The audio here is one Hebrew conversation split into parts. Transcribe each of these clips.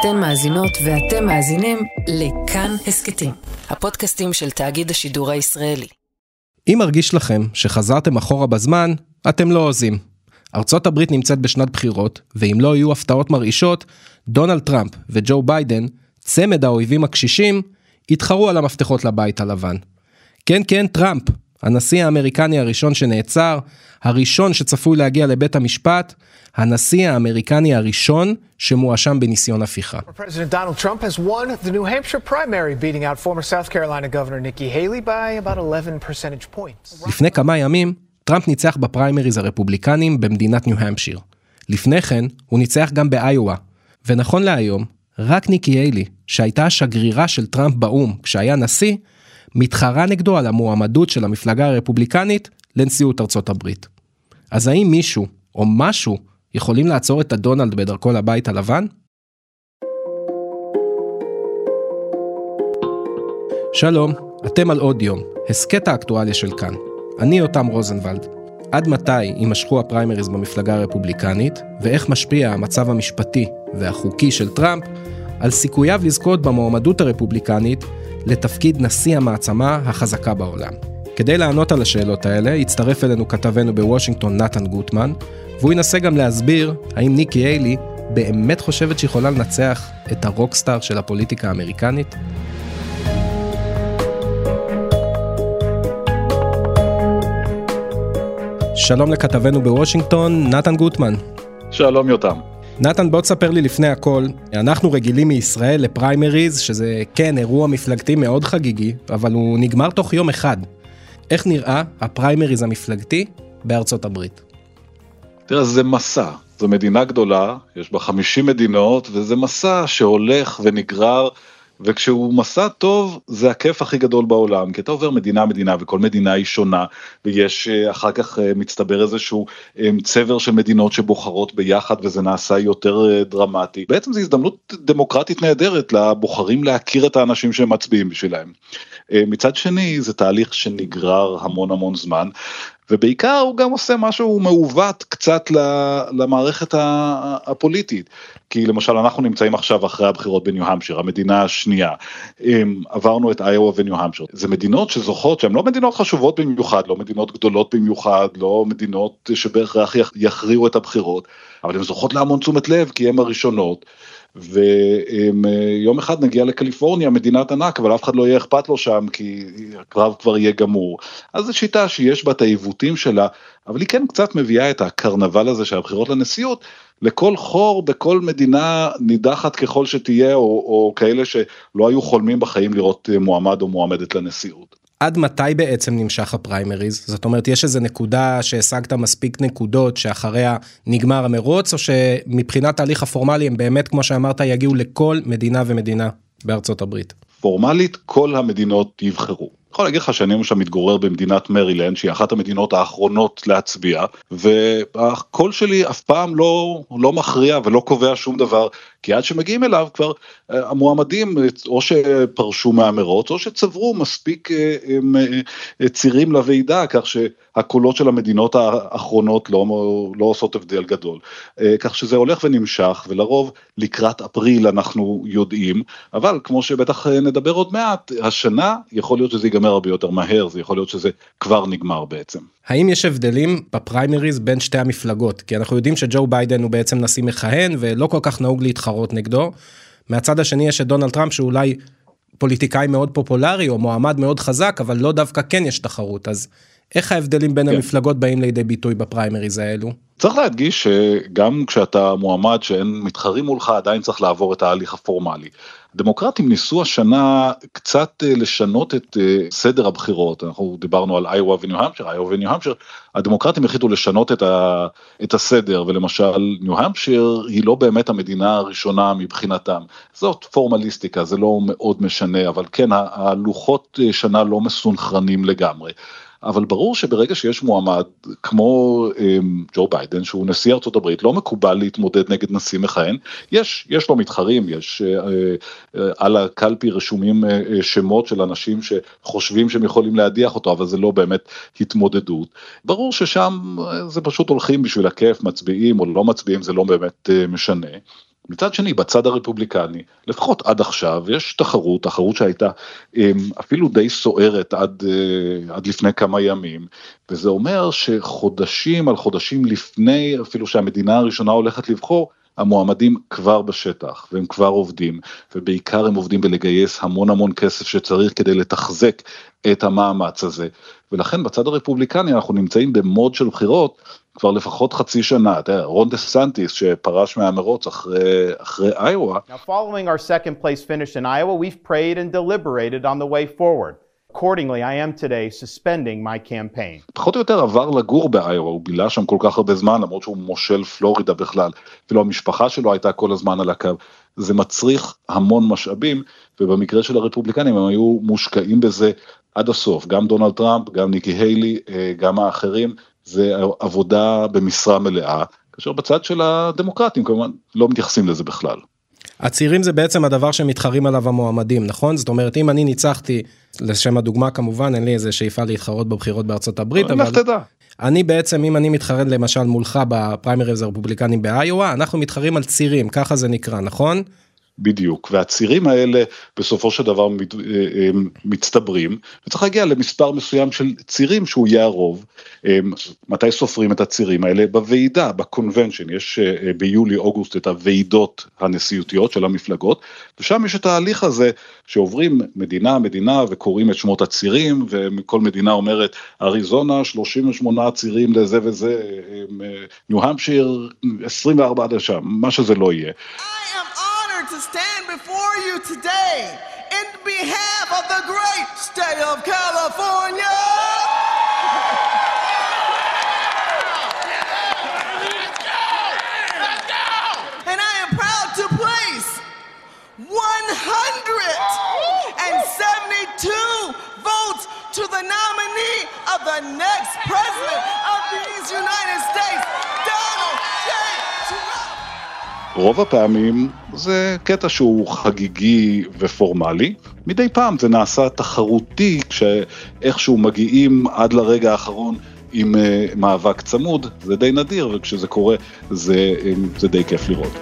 אתן מאזינות ואתם מאזינים לכאן הסכתים, הפודקאסטים של תאגיד השידור הישראלי. אם מרגיש לכם שחזרתם אחורה בזמן, אתם לא הוזים. ארצות הברית נמצאת בשנת בחירות, ואם לא יהיו הפתעות מרעישות, דונלד טראמפ וג'ו ביידן, צמד האויבים הקשישים, יתחרו על המפתחות לבית הלבן. כן כן טראמפ, הנשיא האמריקני הראשון שנעצר, הראשון שצפוי להגיע לבית המשפט, הנשיא האמריקני הראשון שמואשם בניסיון הפיכה. President Donald Trump has won the New Hampshire primary, beating out former South Carolina Governor Nikki Haley by about 11 percentage points. לפני כמה ימים, טראמפ ניצח בפריימריז הרפובליקנים במדינת ניו-המפשיר. לפני כן, הוא ניצח גם באיואה. ונכון להיום, רק ניקי היילי, שהייתה השגרירה של טראמפ באו"ם כשהיה נשיא, מתחרה נגדו על המועמדות של המפלגה הרפובליקנית לנשיאות ארצות הברית. אז האם מישהו, או משהו, יכולים לעצור את הדונלד בדרכו לבית הלבן? שלום, אתם על עוד יום, הסכת האקטואליה של כאן. אני יותם רוזנבלד. עד מתי יימשכו הפריימריז במפלגה הרפובליקנית, ואיך משפיע המצב המשפטי והחוקי של טראמפ על סיכוייו לזכות במועמדות הרפובליקנית לתפקיד נשיא המעצמה החזקה בעולם. כדי לענות על השאלות האלה, הצטרף אלינו כתבנו בוושינגטון נתן גוטמן, והוא ינסה גם להסביר האם ניקי היילי באמת חושבת שיכולה לנצח את הרוקסטאר של הפוליטיקה האמריקנית. שלום לכתבנו בוושינגטון, נתן גוטמן. שלום יותם. נתן, בוא תספר לי לפני הכל, אנחנו רגילים מישראל לפריימריז, שזה כן אירוע מפלגתי מאוד חגיגי, אבל הוא נגמר תוך יום אחד. איך נראה הפריימריז המפלגתי בארצות הברית? תראה, זה מסע, זו מדינה גדולה, יש בה 50 מדינות, וזה מסע שהולך ונגרר. וכשהוא מסע טוב זה הכיף הכי גדול בעולם כי אתה עובר מדינה מדינה וכל מדינה היא שונה ויש אה, אחר כך אה, מצטבר איזשהו אה, צבר של מדינות שבוחרות ביחד וזה נעשה יותר דרמטי בעצם זו הזדמנות דמוקרטית נהדרת לבוחרים להכיר את האנשים שהם מצביעים בשבילם. מצד שני זה תהליך שנגרר המון המון זמן ובעיקר הוא גם עושה משהו מעוות קצת למערכת הפוליטית. כי למשל אנחנו נמצאים עכשיו אחרי הבחירות בניו-המפשיר, המדינה השנייה, עברנו את איואה וניו-המפשיר, זה מדינות שזוכות שהן לא מדינות חשובות במיוחד, לא מדינות גדולות במיוחד, לא מדינות שבהכרח יכריעו את הבחירות, אבל הן זוכות להמון תשומת לב כי הן הראשונות. ויום אחד נגיע לקליפורניה, מדינת ענק, אבל אף אחד לא יהיה אכפת לו שם, כי הקרב כבר יהיה גמור. אז זו שיטה שיש בה את העיוותים שלה, אבל היא כן קצת מביאה את הקרנבל הזה של הבחירות לנשיאות, לכל חור בכל מדינה נידחת ככל שתהיה, או, או כאלה שלא היו חולמים בחיים לראות מועמד או מועמדת לנשיאות. עד מתי בעצם נמשך הפריימריז? זאת אומרת, יש איזה נקודה שהשגת מספיק נקודות שאחריה נגמר המרוץ, או שמבחינת ההליך הפורמלי הם באמת, כמו שאמרת, יגיעו לכל מדינה ומדינה בארצות הברית? פורמלית כל המדינות יבחרו. יכול להגיד לך שאני למשל מתגורר במדינת מרילנד שהיא אחת המדינות האחרונות להצביע והקול שלי אף פעם לא לא מכריע ולא קובע שום דבר כי עד שמגיעים אליו כבר אה, המועמדים או שפרשו מהמרוץ או שצברו מספיק אה, אה, צירים לוועידה כך שהקולות של המדינות האחרונות לא, לא עושות הבדל גדול כך שזה הולך ונמשך ולרוב לקראת אפריל אנחנו יודעים אבל כמו שבטח נדבר עוד מעט השנה יכול להיות שזה ייגמר הרבה יותר מהר זה יכול להיות שזה כבר נגמר בעצם. האם יש הבדלים בפריימריז בין שתי המפלגות כי אנחנו יודעים שג'ו ביידן הוא בעצם נשיא מכהן ולא כל כך נהוג להתחרות נגדו. מהצד השני יש את דונלד טראמפ שאולי פוליטיקאי מאוד פופולרי או מועמד מאוד חזק אבל לא דווקא כן יש תחרות אז איך ההבדלים בין כן. המפלגות באים לידי ביטוי בפריימריז האלו? צריך להדגיש שגם כשאתה מועמד שאין מתחרים מולך עדיין צריך לעבור את ההליך הפורמלי. דמוקרטים ניסו השנה קצת אה, לשנות את אה, סדר הבחירות, אנחנו דיברנו על איואה וניו-המפשיר, איואה וניו-המפשיר, הדמוקרטים החליטו לשנות את, ה, את הסדר ולמשל ניו-המפשיר היא לא באמת המדינה הראשונה מבחינתם, זאת פורמליסטיקה, זה לא מאוד משנה, אבל כן הלוחות אה, שנה לא מסונכרנים לגמרי. אבל ברור שברגע שיש מועמד כמו אמ, ג'ו ביידן שהוא נשיא ארצות הברית לא מקובל להתמודד נגד נשיא מכהן יש יש לו מתחרים יש אה, אה, על הקלפי רשומים אה, שמות של אנשים שחושבים שהם יכולים להדיח אותו אבל זה לא באמת התמודדות ברור ששם זה פשוט הולכים בשביל הכיף מצביעים או לא מצביעים זה לא באמת משנה. מצד שני, בצד הרפובליקני, לפחות עד עכשיו, יש תחרות, תחרות שהייתה אמ, אפילו די סוערת עד, אה, עד לפני כמה ימים, וזה אומר שחודשים על חודשים לפני אפילו שהמדינה הראשונה הולכת לבחור, המועמדים כבר בשטח והם כבר עובדים ובעיקר הם עובדים בלגייס המון המון כסף שצריך כדי לתחזק את המאמץ הזה. ולכן בצד הרפובליקני אנחנו נמצאים במוד של בחירות כבר לפחות חצי שנה, אתה יודע, רון דה סנטיס שפרש מהמרוץ אחרי, אחרי איואה. Now following our second place finish in Iowa, we've prayed and deliberated on the way forward. Accordingly, I am today suspending my campaign. פחות או יותר עבר לגור באיואה, הוא בילה שם כל כך הרבה זמן, למרות שהוא מושל פלורידה בכלל. אפילו המשפחה שלו הייתה כל הזמן על הקו. זה מצריך המון משאבים, ובמקרה של הרפובליקנים הם היו מושקעים בזה עד הסוף. גם דונלד טראמפ, גם ניקי היילי, אה, גם האחרים, זה עבודה במשרה מלאה, כאשר בצד של הדמוקרטים כמובן לא מתייחסים לזה בכלל. הצעירים זה בעצם הדבר שמתחרים עליו המועמדים נכון זאת אומרת אם אני ניצחתי לשם הדוגמה כמובן אין לי איזה שאיפה להתחרות בבחירות בארצות הברית אבל תדע. אני בעצם אם אני מתחרד למשל מולך בפריימריז הרפובליקנים באיואה אנחנו מתחרים על צירים ככה זה נקרא נכון. בדיוק, והצירים האלה בסופו של דבר אה, אה, מצטברים, וצריך להגיע למספר מסוים של צירים שהוא יהיה הרוב. אה, מתי סופרים את הצירים האלה? בוועידה, בקונבנשן, יש ביולי-אוגוסט את הוועידות הנשיאותיות של המפלגות, ושם יש את ההליך הזה שעוברים מדינה מדינה וקוראים את שמות הצירים, וכל מדינה אומרת אריזונה 38 צירים לזה וזה, ניו המפשיר 24 עד לשם, מה שזה לא יהיה. In behalf of the great state of California. And I am proud to place 172 votes to the nominee of the next president of these United States. רוב הפעמים זה קטע שהוא חגיגי ופורמלי, מדי פעם זה נעשה תחרותי כשאיכשהו מגיעים עד לרגע האחרון עם uh, מאבק צמוד, זה די נדיר וכשזה קורה זה, זה די כיף לראות.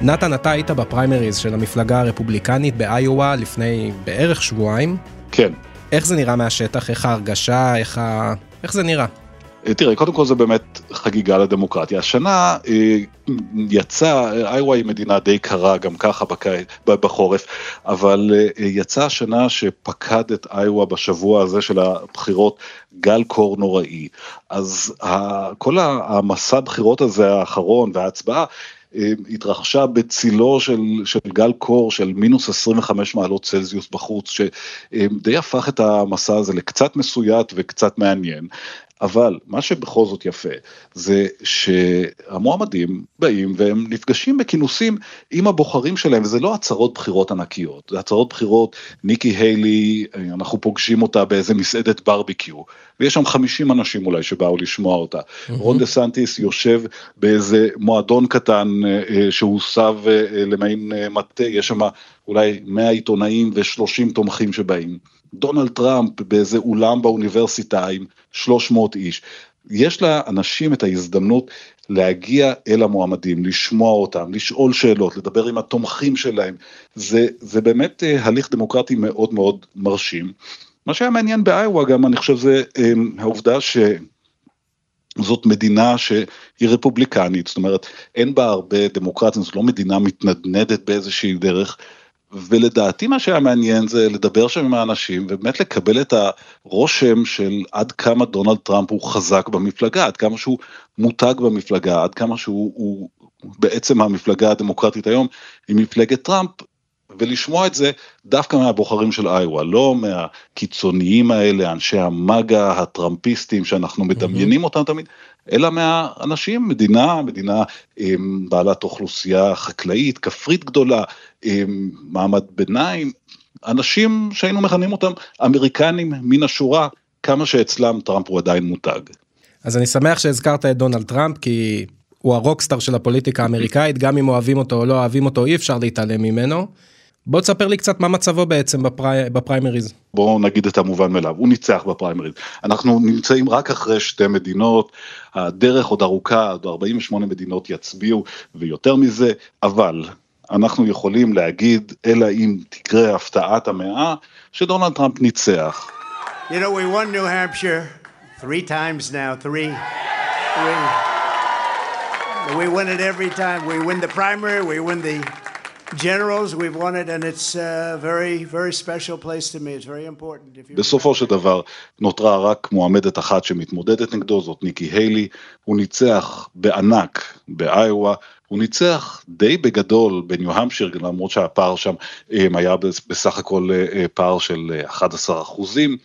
נתן, אתה היית בפריימריז של המפלגה הרפובליקנית באיואה לפני בערך שבועיים. כן. איך זה נראה מהשטח? איך ההרגשה? איך, ה... איך זה נראה? אה, תראה, קודם כל זה באמת חגיגה לדמוקרטיה. השנה אה, יצא, איואה היא מדינה די קרה גם ככה בקי, בחורף, אבל אה, יצא השנה שפקד את איואה בשבוע הזה של הבחירות גל קור נוראי. אז כל המסע בחירות הזה האחרון וההצבעה התרחשה בצילו של, של גל קור של מינוס 25 מעלות צלזיוס בחוץ, שדי הפך את המסע הזה לקצת מסויט וקצת מעניין. אבל מה שבכל זאת יפה זה שהמועמדים באים והם נפגשים בכינוסים עם הבוחרים שלהם וזה לא הצהרות בחירות ענקיות זה הצהרות בחירות ניקי היילי אנחנו פוגשים אותה באיזה מסעדת ברביקיו ויש שם 50 אנשים אולי שבאו לשמוע אותה mm-hmm. רון דה סנטיס יושב באיזה מועדון קטן אה, אה, שהוסב אה, למעין מטה יש שם אולי 100 עיתונאים ו-30 תומכים שבאים. דונלד טראמפ באיזה אולם באוניברסיטה עם 300 איש. יש לאנשים את ההזדמנות להגיע אל המועמדים, לשמוע אותם, לשאול שאלות, לדבר עם התומכים שלהם. זה, זה באמת אה, הליך דמוקרטי מאוד מאוד מרשים. מה שהיה מעניין באיואה גם, אני חושב, זה אה, העובדה ש... זאת מדינה שהיא רפובליקנית, זאת אומרת אין בה הרבה דמוקרטים, זאת לא מדינה מתנדנדת באיזושהי דרך, ולדעתי מה שהיה מעניין זה לדבר שם עם האנשים ובאמת לקבל את הרושם של עד כמה דונלד טראמפ הוא חזק במפלגה, עד כמה שהוא מותג במפלגה, עד כמה שהוא הוא, בעצם המפלגה הדמוקרטית היום היא מפלגת טראמפ. ולשמוע את זה דווקא מהבוחרים של איואה, לא מהקיצוניים האלה, אנשי המאגה, הטראמפיסטים שאנחנו מדמיינים אותם תמיד, אלא מהאנשים, מדינה, מדינה עם בעלת אוכלוסייה חקלאית, כפרית גדולה, עם מעמד ביניים, אנשים שהיינו מכנים אותם אמריקנים מן השורה, כאלה שאצלם טראמפ הוא עדיין מותג. אז אני שמח שהזכרת את דונלד טראמפ, כי הוא הרוקסטאר של הפוליטיקה האמריקאית, גם אם אוהבים אותו או לא אוהבים אותו, אי אפשר להתעלם ממנו. בוא תספר לי קצת מה מצבו בעצם בפרי... בפריימריז. בואו נגיד את המובן מאליו, הוא ניצח בפריימריז. אנחנו נמצאים רק אחרי שתי מדינות, הדרך עוד ארוכה, עוד 48 מדינות יצביעו ויותר מזה, אבל אנחנו יכולים להגיד, אלא אם תקרה הפתעת המאה, שדונלד טראמפ ניצח. You know, we won New Hampshire three times now, three. We, we win it every time. We win the primary, we win the generals, we've won it, and it's a very, very special place to me. It's very important. בסופו של דבר נותרה רק מועמדת אחת שמתמודדת נגדו, זאת ניקי היילי. הוא ניצח בענק באיואה. הוא ניצח די בגדול בניו-המפשיר, למרות שהפער שם אה, היה בסך הכל אה, אה, פער של 11 אחוזים.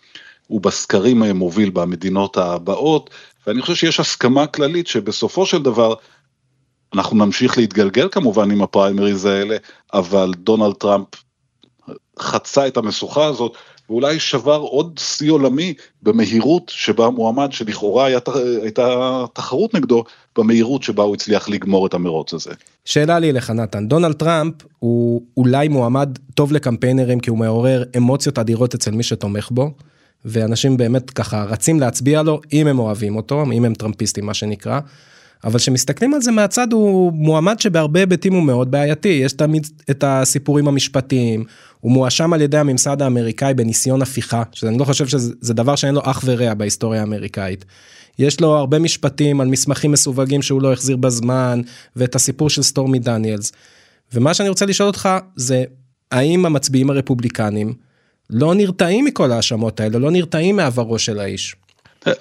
הוא בסקרים מוביל במדינות הבאות, ואני חושב שיש הסכמה כללית שבסופו של דבר אנחנו נמשיך להתגלגל כמובן עם הפריימריז האלה, אבל דונלד טראמפ חצה את המשוכה הזאת, ואולי שבר עוד שיא עולמי במהירות שבה מועמד שלכאורה היה, הייתה תחרות נגדו, במהירות שבה הוא הצליח לגמור את המרוץ הזה. שאלה לי לך נתן, דונלד טראמפ הוא אולי מועמד טוב לקמפיינרים כי הוא מעורר אמוציות אדירות אצל מי שתומך בו. ואנשים באמת ככה רצים להצביע לו אם הם אוהבים אותו, אם הם טראמפיסטים מה שנקרא. אבל כשמסתכלים על זה מהצד הוא מועמד שבהרבה היבטים הוא מאוד בעייתי, יש תמיד את הסיפורים המשפטיים, הוא מואשם על ידי הממסד האמריקאי בניסיון הפיכה, שאני לא חושב שזה דבר שאין לו אח ורע בהיסטוריה האמריקאית. יש לו הרבה משפטים על מסמכים מסווגים שהוא לא החזיר בזמן, ואת הסיפור של סטורמי דניאלס. ומה שאני רוצה לשאול אותך זה, האם המצביעים הרפובליקנים לא נרתעים מכל ההאשמות האלה, לא נרתעים מעברו של האיש?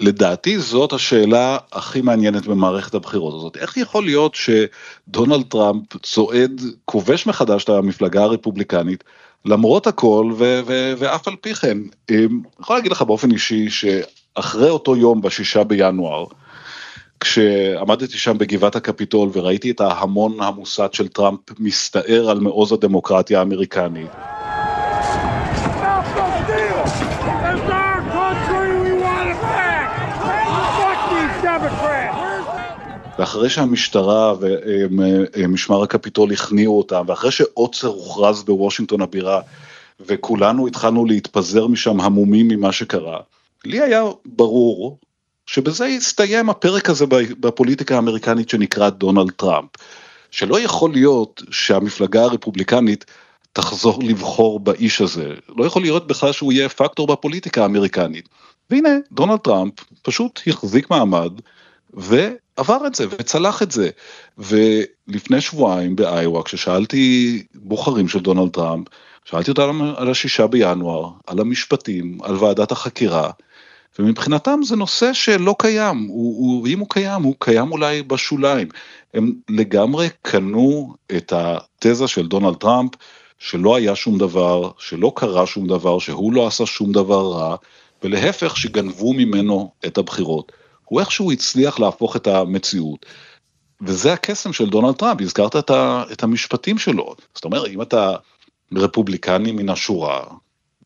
לדעתי זאת השאלה הכי מעניינת במערכת הבחירות הזאת. איך יכול להיות שדונלד טראמפ צועד, כובש מחדש את המפלגה הרפובליקנית, למרות הכל ו- ו- ואף על פי כן. אני יכול להגיד לך באופן אישי שאחרי אותו יום בשישה בינואר, כשעמדתי שם בגבעת הקפיטול וראיתי את ההמון המוסת של טראמפ מסתער על מעוז הדמוקרטיה האמריקנית. ואחרי שהמשטרה ומשמר הקפיטול הכניעו אותם, ואחרי שעוצר הוכרז בוושינגטון הבירה, וכולנו התחלנו להתפזר משם המומים ממה שקרה, לי היה ברור שבזה יסתיים הפרק הזה בפוליטיקה האמריקנית שנקרא דונלד טראמפ. שלא יכול להיות שהמפלגה הרפובליקנית תחזור לבחור באיש הזה, לא יכול להיות בכלל שהוא יהיה פקטור בפוליטיקה האמריקנית. והנה, דונלד טראמפ פשוט החזיק מעמד, ועבר את זה וצלח את זה. ולפני שבועיים באיווה כששאלתי בוחרים של דונלד טראמפ, שאלתי אותם על השישה בינואר, על המשפטים, על ועדת החקירה, ומבחינתם זה נושא שלא קיים, הוא, ואם הוא קיים, הוא קיים אולי בשוליים. הם לגמרי קנו את התזה של דונלד טראמפ, שלא היה שום דבר, שלא קרה שום דבר, שהוא לא עשה שום דבר רע, ולהפך שגנבו ממנו את הבחירות. הוא איכשהו הצליח להפוך את המציאות. וזה הקסם של דונלד טראמפ, הזכרת את, ה, את המשפטים שלו. זאת אומרת, אם אתה רפובליקני מן השורה,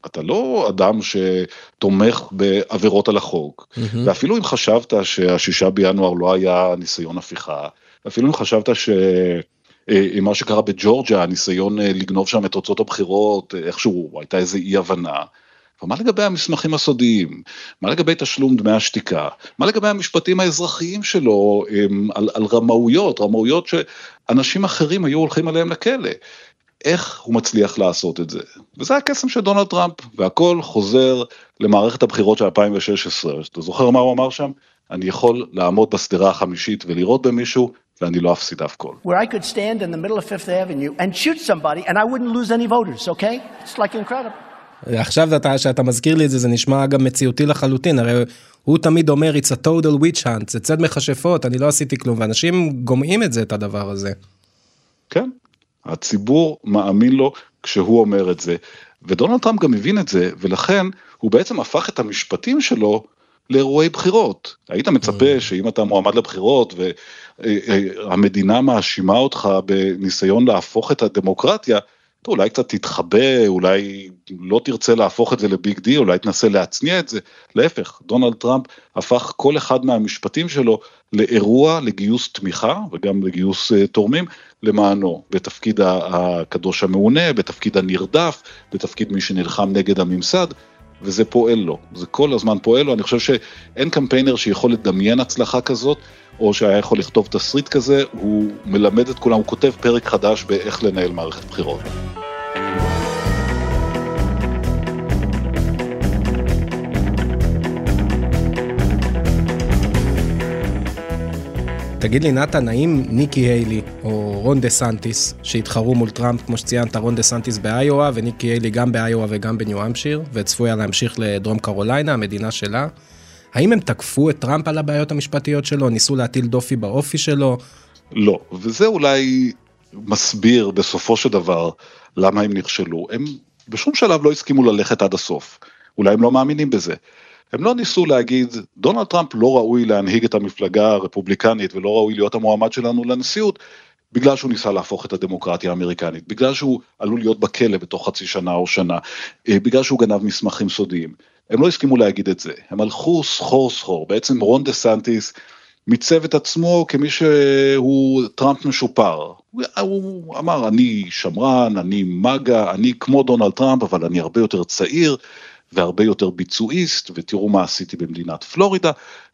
אתה לא אדם שתומך בעבירות על החוק, mm-hmm. ואפילו אם חשבת שהשישה בינואר לא היה ניסיון הפיכה, אפילו אם חשבת ש... אה, מה שקרה בג'ורג'ה, הניסיון אה, לגנוב שם את תוצאות הבחירות, אה, איכשהו הייתה איזו אי הבנה. ומה לגבי המסמכים הסודיים? מה לגבי תשלום דמי השתיקה? מה לגבי המשפטים האזרחיים שלו הם, על, על רמאויות, רמאויות שאנשים אחרים היו הולכים עליהם לכלא? איך הוא מצליח לעשות את זה? וזה הקסם של דונלד טראמפ, והכל חוזר למערכת הבחירות של 2016. אתה זוכר מה הוא אמר שם? אני יכול לעמוד בשדרה החמישית ולירות במישהו, ואני לא אפסיד אף קול. Where I could stand in the middle of Fifth Avenue and shoot somebody and I wouldn't lose any voters, okay? It's like incredible. עכשיו אתה, שאתה מזכיר לי את זה, זה נשמע גם מציאותי לחלוטין, הרי הוא תמיד אומר, it's a total witch hunt, זה צד מכשפות, אני לא עשיתי כלום, ואנשים גומעים את זה, את הדבר הזה. כן, הציבור מאמין לו כשהוא אומר את זה, ודונלד טראמפ גם מבין את זה, ולכן הוא בעצם הפך את המשפטים שלו לאירועי בחירות. היית מצפה. שאם אתה מועמד לבחירות והמדינה מאשימה אותך בניסיון להפוך את הדמוקרטיה, אולי קצת תתחבא, אולי לא תרצה להפוך את זה לביג די, אולי תנסה להצניע את זה. להפך, דונלד טראמפ הפך כל אחד מהמשפטים שלו לאירוע לגיוס תמיכה וגם לגיוס uh, תורמים למענו, בתפקיד הקדוש המעונה, בתפקיד הנרדף, בתפקיד מי שנלחם נגד הממסד. וזה פועל לו, זה כל הזמן פועל לו, אני חושב שאין קמפיינר שיכול לדמיין הצלחה כזאת, או שהיה יכול לכתוב תסריט כזה, הוא מלמד את כולם, הוא כותב פרק חדש באיך לנהל מערכת בחירות. תגיד לי נתן, האם ניקי היילי או רון דה סנטיס, שהתחרו מול טראמפ, כמו שציינת, רון דה סנטיס באיווה, וניקי היילי גם באיווה וגם בניו המפשיר, וצפויה להמשיך לדרום קרוליינה, המדינה שלה, האם הם תקפו את טראמפ על הבעיות המשפטיות שלו, ניסו להטיל דופי באופי שלו? לא, וזה אולי מסביר בסופו של דבר למה הם נכשלו. הם בשום שלב לא הסכימו ללכת עד הסוף. אולי הם לא מאמינים בזה. הם לא ניסו להגיד, דונלד טראמפ לא ראוי להנהיג את המפלגה הרפובליקנית ולא ראוי להיות המועמד שלנו לנשיאות, בגלל שהוא ניסה להפוך את הדמוקרטיה האמריקנית, בגלל שהוא עלול להיות בכלא בתוך חצי שנה או שנה, אה, בגלל שהוא גנב מסמכים סודיים. הם לא הסכימו להגיד את זה, הם הלכו סחור סחור, בעצם רון דה סנטיס מיצב את עצמו כמי שהוא טראמפ משופר. הוא, הוא אמר, אני שמרן, אני מגה, אני כמו דונלד טראמפ, אבל אני הרבה יותר צעיר והרבה יותר ביצועיסט, ותראו מה עשיתי במדינת פלורידה,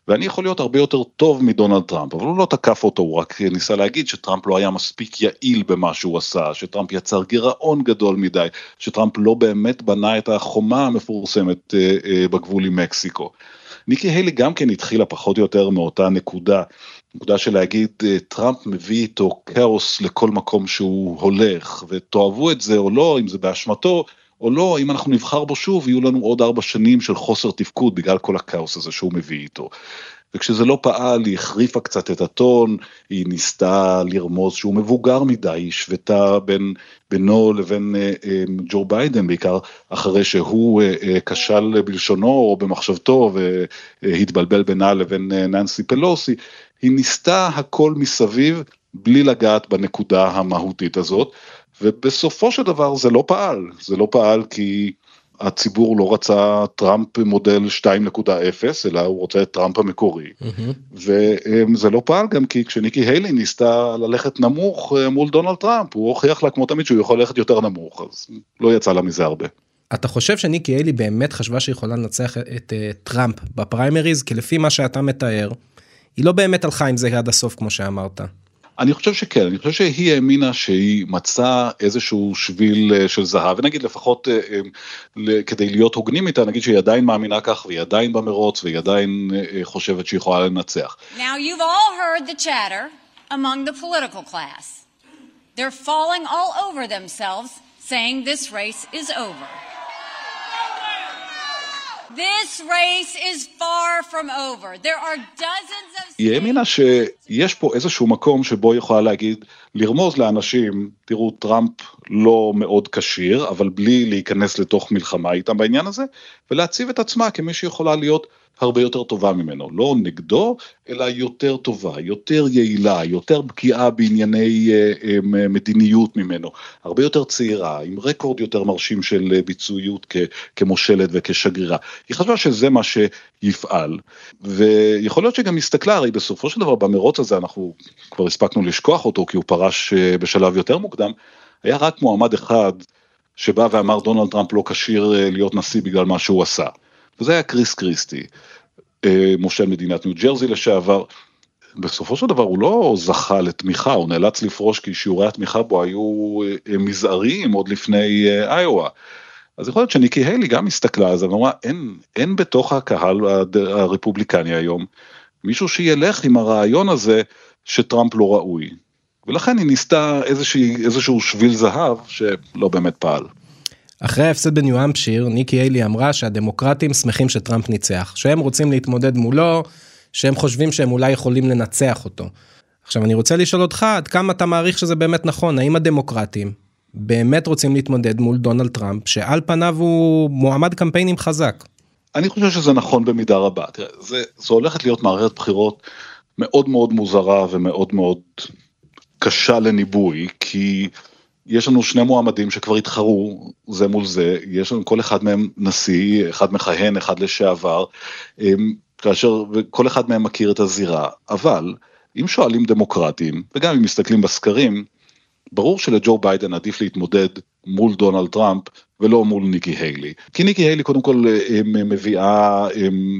ואני יכול להיות הרבה יותר טוב מדונלד טראמפ, אבל הוא לא תקף אותו, הוא רק ניסה להגיד שטראמפ לא היה מספיק יעיל במה שהוא עשה, שטראמפ יצר גירעון גדול מדי, שטראמפ לא באמת בנה את החומה המפורסמת אה, אה, בגבול עם מקסיקו. ניקי היילי גם כן התחילה פחות או יותר מאותה נקודה, נקודה של להגיד אה, טראמפ מביא איתו כאוס לכל מקום שהוא הולך, ותאהבו את זה או לא, אם זה באשמתו, או לא, אם אנחנו נבחר בו שוב, יהיו לנו עוד ארבע שנים של חוסר תפקוד בגלל כל הכאוס הזה שהוא מביא איתו. וכשזה לא פעל, היא החריפה קצת את הטון, היא ניסתה לרמוז שהוא מבוגר מדי, היא השוותה בין, בינו לבין אה, אה, ג'ו ביידן, בעיקר אחרי שהוא אה, אה, כשל בלשונו או במחשבתו והתבלבל בינה לבין אה, ננסי פלוסי, היא ניסתה הכל מסביב בלי לגעת בנקודה המהותית הזאת. ובסופו של דבר זה לא פעל, זה לא פעל כי הציבור לא רצה טראמפ מודל 2.0 אלא הוא רוצה את טראמפ המקורי מממ-הממ. וזה לא פעל גם כי כשניקי היילי ניסתה ללכת נמוך אה, מול דונלד טראמפ הוא הוכיח לה כמו תמיד שהוא יכול ללכת יותר נמוך אז לא יצא לה מזה הרבה. אתה חושב שניקי היילי באמת חשבה שיכולה לנצח את אה, טראמפ בפריימריז כי לפי מה שאתה מתאר היא לא באמת הלכה עם זה עד הסוף כמו שאמרת. אני חושב שכן, אני חושב שהיא האמינה שהיא מצאה איזשהו שביל אה, של זהב, ונגיד לפחות אה, אה, כדי להיות הוגנים איתה, נגיד שהיא עדיין מאמינה כך, והיא עדיין במרוץ, והיא עדיין חושבת שהיא יכולה לנצח. Now you've all heard the chatter among the political class. They're falling all over themselves saying this race is over. This race is far from over. There are dozens of... היא האמינה שיש פה איזשהו מקום שבו היא יכולה להגיד, לרמוז לאנשים, תראו, טראמפ לא מאוד כשיר, אבל בלי להיכנס לתוך מלחמה איתם בעניין הזה, ולהציב את עצמה כמי שיכולה להיות הרבה יותר טובה ממנו, לא נגדו, אלא יותר טובה, יותר יעילה, יותר בקיאה בענייני אה, אה, מדיניות ממנו, הרבה יותר צעירה, עם רקורד יותר מרשים של אה, ביצועיות כמושלת וכשגרירה. היא חשבה שזה מה שיפעל, ויכול להיות שגם הסתכלה, הרי בסופו של דבר במרוץ הזה אנחנו כבר הספקנו לשכוח אותו כי הוא פרש בשלב יותר מוקדם, היה רק מועמד אחד שבא ואמר דונלד טראמפ לא כשיר להיות נשיא בגלל מה שהוא עשה. וזה היה קריס קריסטי, אה, מושל מדינת ניו ג'רזי לשעבר. בסופו של דבר הוא לא זכה לתמיכה, הוא נאלץ לפרוש כי שיעורי התמיכה בו היו אה, מזעריים עוד לפני אה, איואה. אז יכול להיות שניקי היילי גם הסתכלה על זה ואמרה אין, אין בתוך הקהל הרפובליקני היום מישהו שילך עם הרעיון הזה שטראמפ לא ראוי. ולכן היא ניסתה איזושהי, איזשהו שביל זהב שלא באמת פעל. אחרי ההפסד בניו אמפשיר, ניקי היילי אמרה שהדמוקרטים שמחים שטראמפ ניצח, שהם רוצים להתמודד מולו, שהם חושבים שהם אולי יכולים לנצח אותו. עכשיו אני רוצה לשאול אותך עד כמה אתה מעריך שזה באמת נכון, האם הדמוקרטים באמת רוצים להתמודד מול דונלד טראמפ, שעל פניו הוא מועמד קמפיינים חזק? אני חושב שזה נכון במידה רבה, תראה, זה, זה הולכת להיות מערכת בחירות מאוד מאוד מוזרה ומאוד מאוד קשה לניבוי, כי יש לנו שני מועמדים שכבר התחרו זה מול זה, יש לנו כל אחד מהם נשיא, אחד מכהן, אחד לשעבר, אמ, כאשר כל אחד מהם מכיר את הזירה, אבל אם שואלים דמוקרטים, וגם אם מסתכלים בסקרים, ברור שלג'ו ביידן עדיף להתמודד מול דונלד טראמפ ולא מול ניקי היילי. כי ניקי היילי קודם כל מביאה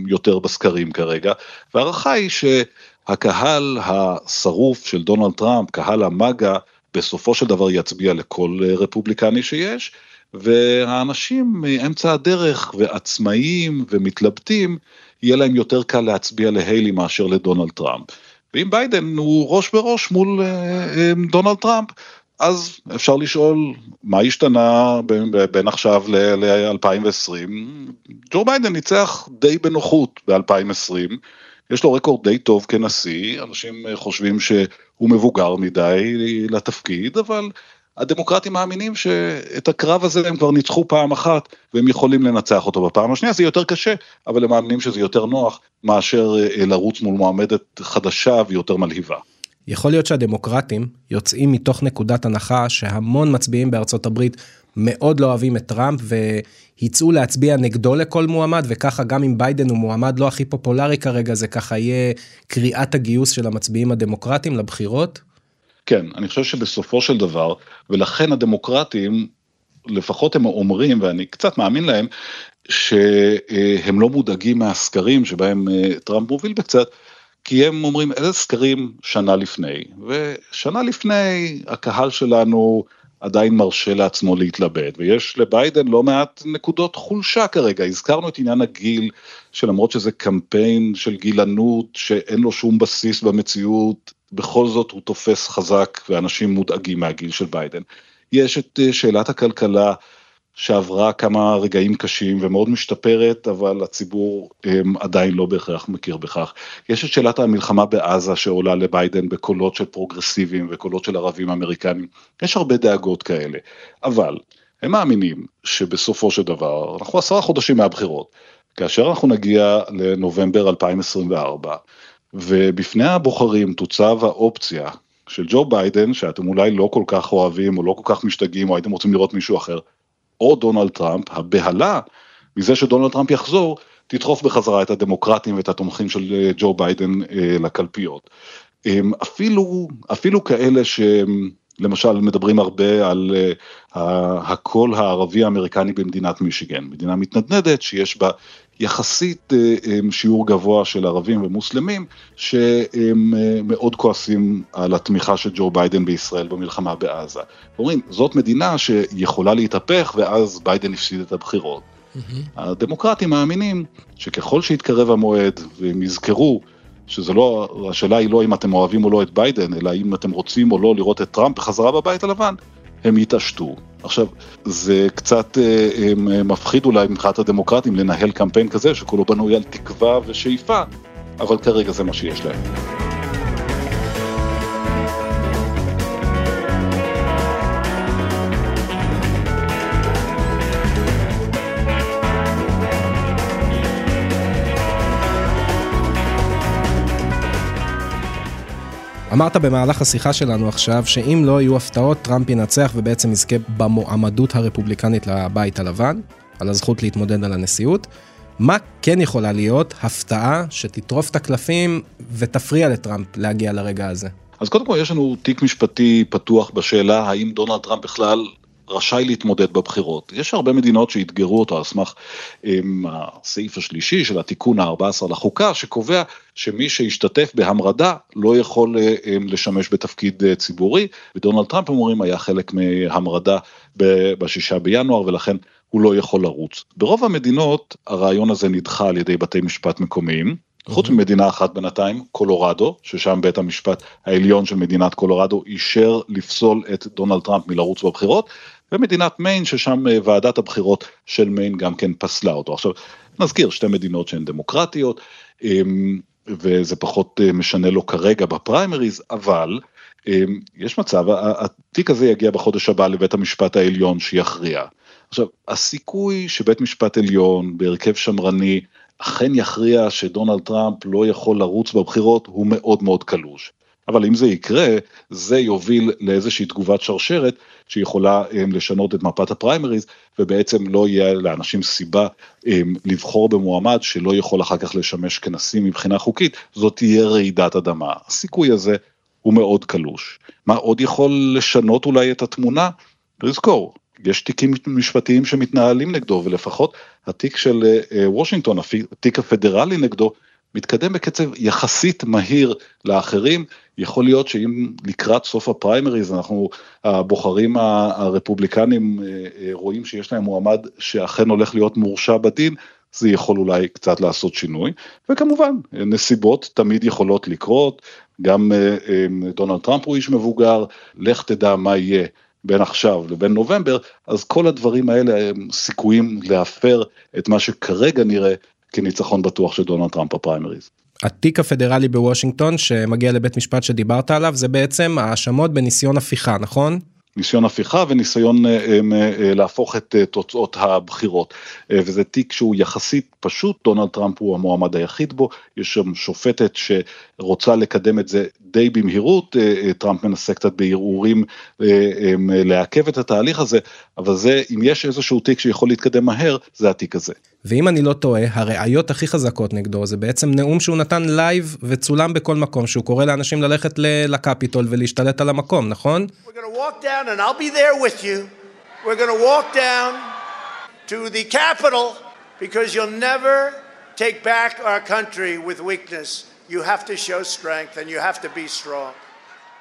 יותר בסקרים כרגע, והערכה היא שהקהל השרוף של דונלד טראמפ, קהל המאגה, בסופו של דבר יצביע לכל רפובליקני שיש, והאנשים מאמצע הדרך ועצמאים ומתלבטים, יהיה להם יותר קל להצביע להיילי מאשר לדונלד טראמפ. ואם ביידן הוא ראש בראש מול אה, דונלד טראמפ, אז אפשר לשאול מה השתנה בין עכשיו ל-2020. ג'ו ביידן ניצח די בנוחות ב-2020, יש לו רקורד די טוב כנשיא, אנשים חושבים שהוא מבוגר מדי לתפקיד, אבל הדמוקרטים מאמינים שאת הקרב הזה הם כבר ניצחו פעם אחת והם יכולים לנצח אותו בפעם השנייה, זה יותר קשה, אבל הם מאמינים שזה יותר נוח מאשר אה, לרוץ מול מועמדת חדשה ויותר מלהיבה. יכול להיות שהדמוקרטים יוצאים מתוך נקודת הנחה שהמון מצביעים בארצות הברית מאוד לא אוהבים את טראמפ ויצאו להצביע נגדו לכל מועמד וככה גם אם ביידן הוא מועמד לא הכי פופולרי כרגע זה ככה יהיה קריאת הגיוס של המצביעים הדמוקרטים לבחירות. כן, אני חושב שבסופו של דבר, ולכן הדמוקרטים, לפחות הם אומרים, ואני קצת מאמין להם, שהם לא מודאגים מהסקרים שבהם אה, טראמפ מוביל בקצת, כי הם אומרים אלה סקרים שנה לפני, ושנה לפני הקהל שלנו עדיין מרשה לעצמו להתלבט, ויש לביידן לא מעט נקודות חולשה כרגע, הזכרנו את עניין הגיל, שלמרות שזה קמפיין של גילנות שאין לו שום בסיס במציאות, בכל זאת הוא תופס חזק ואנשים מודאגים מהגיל של ביידן. יש את אה, שאלת הכלכלה שעברה כמה רגעים קשים ומאוד משתפרת, אבל הציבור הם, עדיין לא בהכרח מכיר בכך. יש את שאלת המלחמה בעזה שעולה לביידן בקולות של פרוגרסיביים וקולות של ערבים אמריקנים. יש הרבה דאגות כאלה, אבל הם מאמינים שבסופו של דבר, אנחנו עשרה חודשים מהבחירות, כאשר אנחנו נגיע לנובמבר 2024, ובפני הבוחרים תוצב האופציה של ג'ו ביידן, שאתם אולי לא כל כך אוהבים או לא כל כך משתגעים או הייתם רוצים לראות מישהו אחר, או דונלד טראמפ, הבהלה מזה שדונלד טראמפ יחזור, תדחוף בחזרה את הדמוקרטים ואת התומכים של אה, ג'ו ביידן אה, לקלפיות. אפילו, אפילו כאלה שהם למשל מדברים הרבה על אה, הקול הערבי האמריקני במדינת מישיגן, מדינה מתנדנדת שיש בה יחסית אה, אמ, שיעור גבוה של ערבים ומוסלמים שהם אה, מאוד כועסים על התמיכה של ג'ו ביידן בישראל במלחמה בעזה. אומרים, זאת מדינה שיכולה להתהפך ואז ביידן הפסיד את הבחירות. מממ-הממ. הדמוקרטים מאמינים שככל שיתקרב המועד והם יזכרו שזה לא, השאלה היא לא אם אתם אוהבים או לא את ביידן, אלא אם אתם רוצים או לא לראות את טראמפ בחזרה בבית הלבן, הם יתעשתו. עכשיו, זה קצת אה, אה, מפחיד אולי מבחינת הדמוקרטים לנהל קמפיין כזה שכולו בנוי על תקווה ושאיפה, אבל כרגע זה מה שיש להם. אמרת במהלך השיחה שלנו עכשיו שאם לא יהיו הפתעות טראמפ ינצח ובעצם יזכה במועמדות הרפובליקנית לבית הלבן, על הזכות להתמודד על הנשיאות. מה כן יכולה להיות הפתעה שתטרוף את הקלפים ותפריע לטראמפ להגיע לרגע הזה? אז קודם כל יש לנו תיק משפטי פתוח בשאלה האם דונלד טראמפ בכלל רשאי להתמודד בבחירות. יש הרבה מדינות שאתגרו אותו על סמך עם, הסעיף השלישי של התיקון ה-14 לחוקה, שקובע שמי שהשתתף בהמרדה לא יכול לשמש בתפקיד אה, ציבורי, ודונלד טראמפ אומרים היה חלק מהמרדה בשישה בינואר ולכן הוא לא יכול לרוץ. ברוב המדינות הרעיון הזה נדחה על ידי בתי משפט מקומיים. חוץ ממדינה אחת בינתיים, קולורדו, ששם בית המשפט העליון של מדינת קולורדו אישר לפסול את דונלד טראמפ מלרוץ בבחירות, ומדינת מיין ששם אה, ועדת הבחירות של מיין גם כן פסלה אותו. עכשיו נזכיר שתי מדינות שהן דמוקרטיות אמ, וזה פחות אה, משנה לו כרגע בפריימריז אבל אמ, יש מצב התיק הזה יגיע בחודש הבא לבית המשפט העליון שיכריע. עכשיו הסיכוי שבית משפט עליון בהרכב שמרני אכן יכריע שדונלד טראמפ לא יכול לרוץ בבחירות הוא מאוד מאוד קלוש. אבל אם זה יקרה, זה יוביל לאיזושהי תגובת שרשרת שיכולה um, לשנות את מפת הפריימריז, ובעצם לא יהיה לאנשים סיבה um, לבחור במועמד שלא יכול אחר כך לשמש כנשיא מבחינה חוקית, זאת תהיה רעידת אדמה. הסיכוי הזה הוא מאוד קלוש. מה עוד יכול לשנות אולי את התמונה? לזכור, יש תיקים משפטיים שמתנהלים נגדו, ולפחות התיק של uh, וושינגטון, התיק הפדרלי נגדו, מתקדם בקצב יחסית מהיר לאחרים, יכול להיות שאם לקראת סוף הפריימריז אנחנו, הבוחרים הרפובליקנים אה, אה, רואים שיש להם מועמד שאכן הולך להיות מורשע בדין, זה יכול אולי קצת לעשות שינוי, וכמובן נסיבות תמיד יכולות לקרות, גם אה, דונלד טראמפ הוא איש מבוגר, לך תדע מה יהיה בין עכשיו לבין נובמבר, אז כל הדברים האלה הם סיכויים להפר את מה שכרגע נראה כניצחון בטוח של דונלד טראמפ בפריימריז. התיק הפדרלי בוושינגטון שמגיע לבית משפט שדיברת עליו זה בעצם האשמות בניסיון הפיכה נכון? ניסיון הפיכה וניסיון אה, אה, אה, להפוך את תוצאות הבחירות וזה תיק שהוא יחסית פשוט דונלד טראמפ הוא המועמד היחיד בו יש שם שופטת שרוצה לקדם את זה די במהירות טראמפ מנסה קצת בערעורים לעכב את התהליך הזה אבל זה אם יש איזשהו תיק שיכול להתקדם מהר זה התיק הזה. ואם אני לא טועה הראיות הכי חזקות נגדו זה בעצם נאום שהוא נתן לייב וצולם בכל מקום שהוא קורא לאנשים ללכת לקפיטול ולהשתלט על המקום נכון? because you'll never take back our country with weakness. You have to show strength and you have to be strong.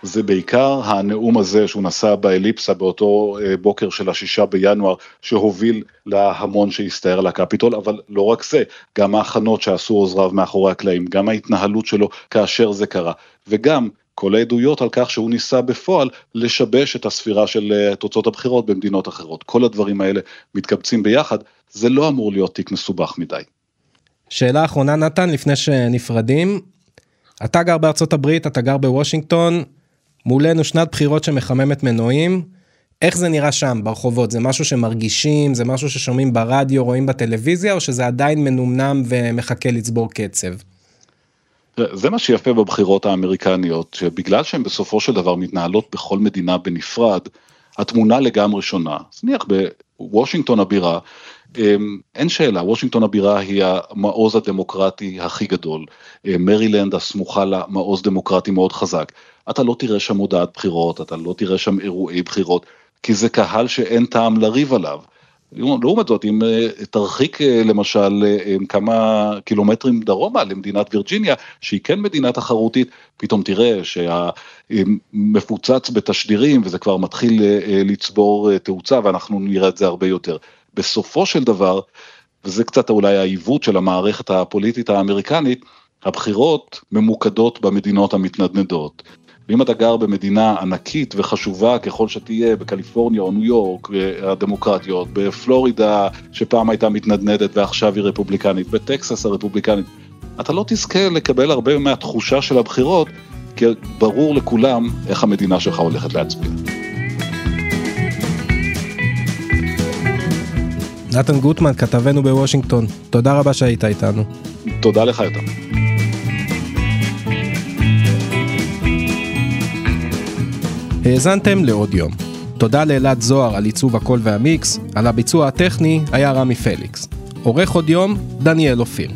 זה בעיקר הנאום הזה שהוא נשא באליפסה באותו אה, בוקר של השישה בינואר שהוביל להמון שהסתער על הקפיטול, אבל לא רק זה, גם ההכנות שעשו עוזריו מאחורי הקלעים, גם ההתנהלות שלו כאשר זה קרה, וגם כל העדויות על כך שהוא ניסה בפועל לשבש את הספירה של אה, תוצאות הבחירות במדינות אחרות. כל הדברים האלה מתקבצים ביחד, זה לא אמור להיות תיק מסובך מדי. שאלה אחרונה נתן לפני שנפרדים, אתה גר בארצות הברית, אתה גר בוושינגטון, מולנו שנת בחירות שמחממת מנועים. איך זה נראה שם ברחובות? זה משהו שמרגישים? זה משהו ששומעים ברדיו, רואים בטלוויזיה, או שזה עדיין מנומנם ומחכה לצבור קצב? זה מה שיפה בבחירות האמריקניות, שבגלל שהן בסופו של דבר מתנהלות בכל מדינה בנפרד, התמונה לגמרי שונה. אז נניח בוושינגטון הבירה, אין שאלה, וושינגטון הבירה היא המעוז הדמוקרטי הכי גדול. אמ, מרילנד הסמוכה לה מעוז דמוקרטי מאוד חזק. אתה לא תראה שם הודעת בחירות, אתה לא תראה שם אירועי בחירות, כי זה קהל שאין טעם לריב עליו. לעומת זאת, אם אה, תרחיק אה, למשל אה, כמה קילומטרים דרומה למדינת וירג'יניה, שהיא כן מדינה תחרותית, פתאום תראה שמפוצץ בתשדירים וזה כבר מתחיל לצבור תאוצה ואנחנו נראה את זה הרבה יותר. בסופו של דבר, וזה קצת אולי העיוות של המערכת הפוליטית האמריקנית, הבחירות ממוקדות במדינות המתנדנדות. ואם אתה גר במדינה ענקית וחשובה ככל שתהיה, בקליפורניה או ניו יורק הדמוקרטיות, בפלורידה שפעם הייתה מתנדנדת ועכשיו היא רפובליקנית, בטקסס הרפובליקנית, אתה לא תזכה לקבל הרבה מהתחושה של הבחירות, כי ברור לכולם איך המדינה שלך הולכת להצביע. נתן גוטמן, כתבנו בוושינגטון, תודה רבה שהיית איתנו. תודה לך יותר. האזנתם לעוד יום. תודה לאלעד זוהר על עיצוב הקול והמיקס, על הביצוע הטכני היה רמי פליקס. עורך עוד יום, דניאל אופיר.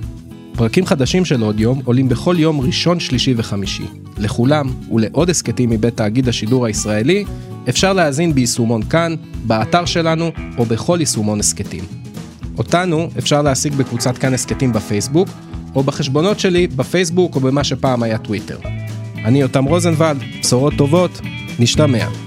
פרקים חדשים של עוד יום עולים בכל יום ראשון, שלישי וחמישי. לכולם ולעוד הסכתים מבית תאגיד השידור הישראלי, אפשר להאזין ביישומון כאן, באתר שלנו או בכל יישומון הסכתים. אותנו אפשר להשיג בקבוצת כאן הסכתים בפייסבוק, או בחשבונות שלי בפייסבוק או במה שפעם היה טוויטר. אני יותם רוזנבלד, בשורות טובות, נשתמע.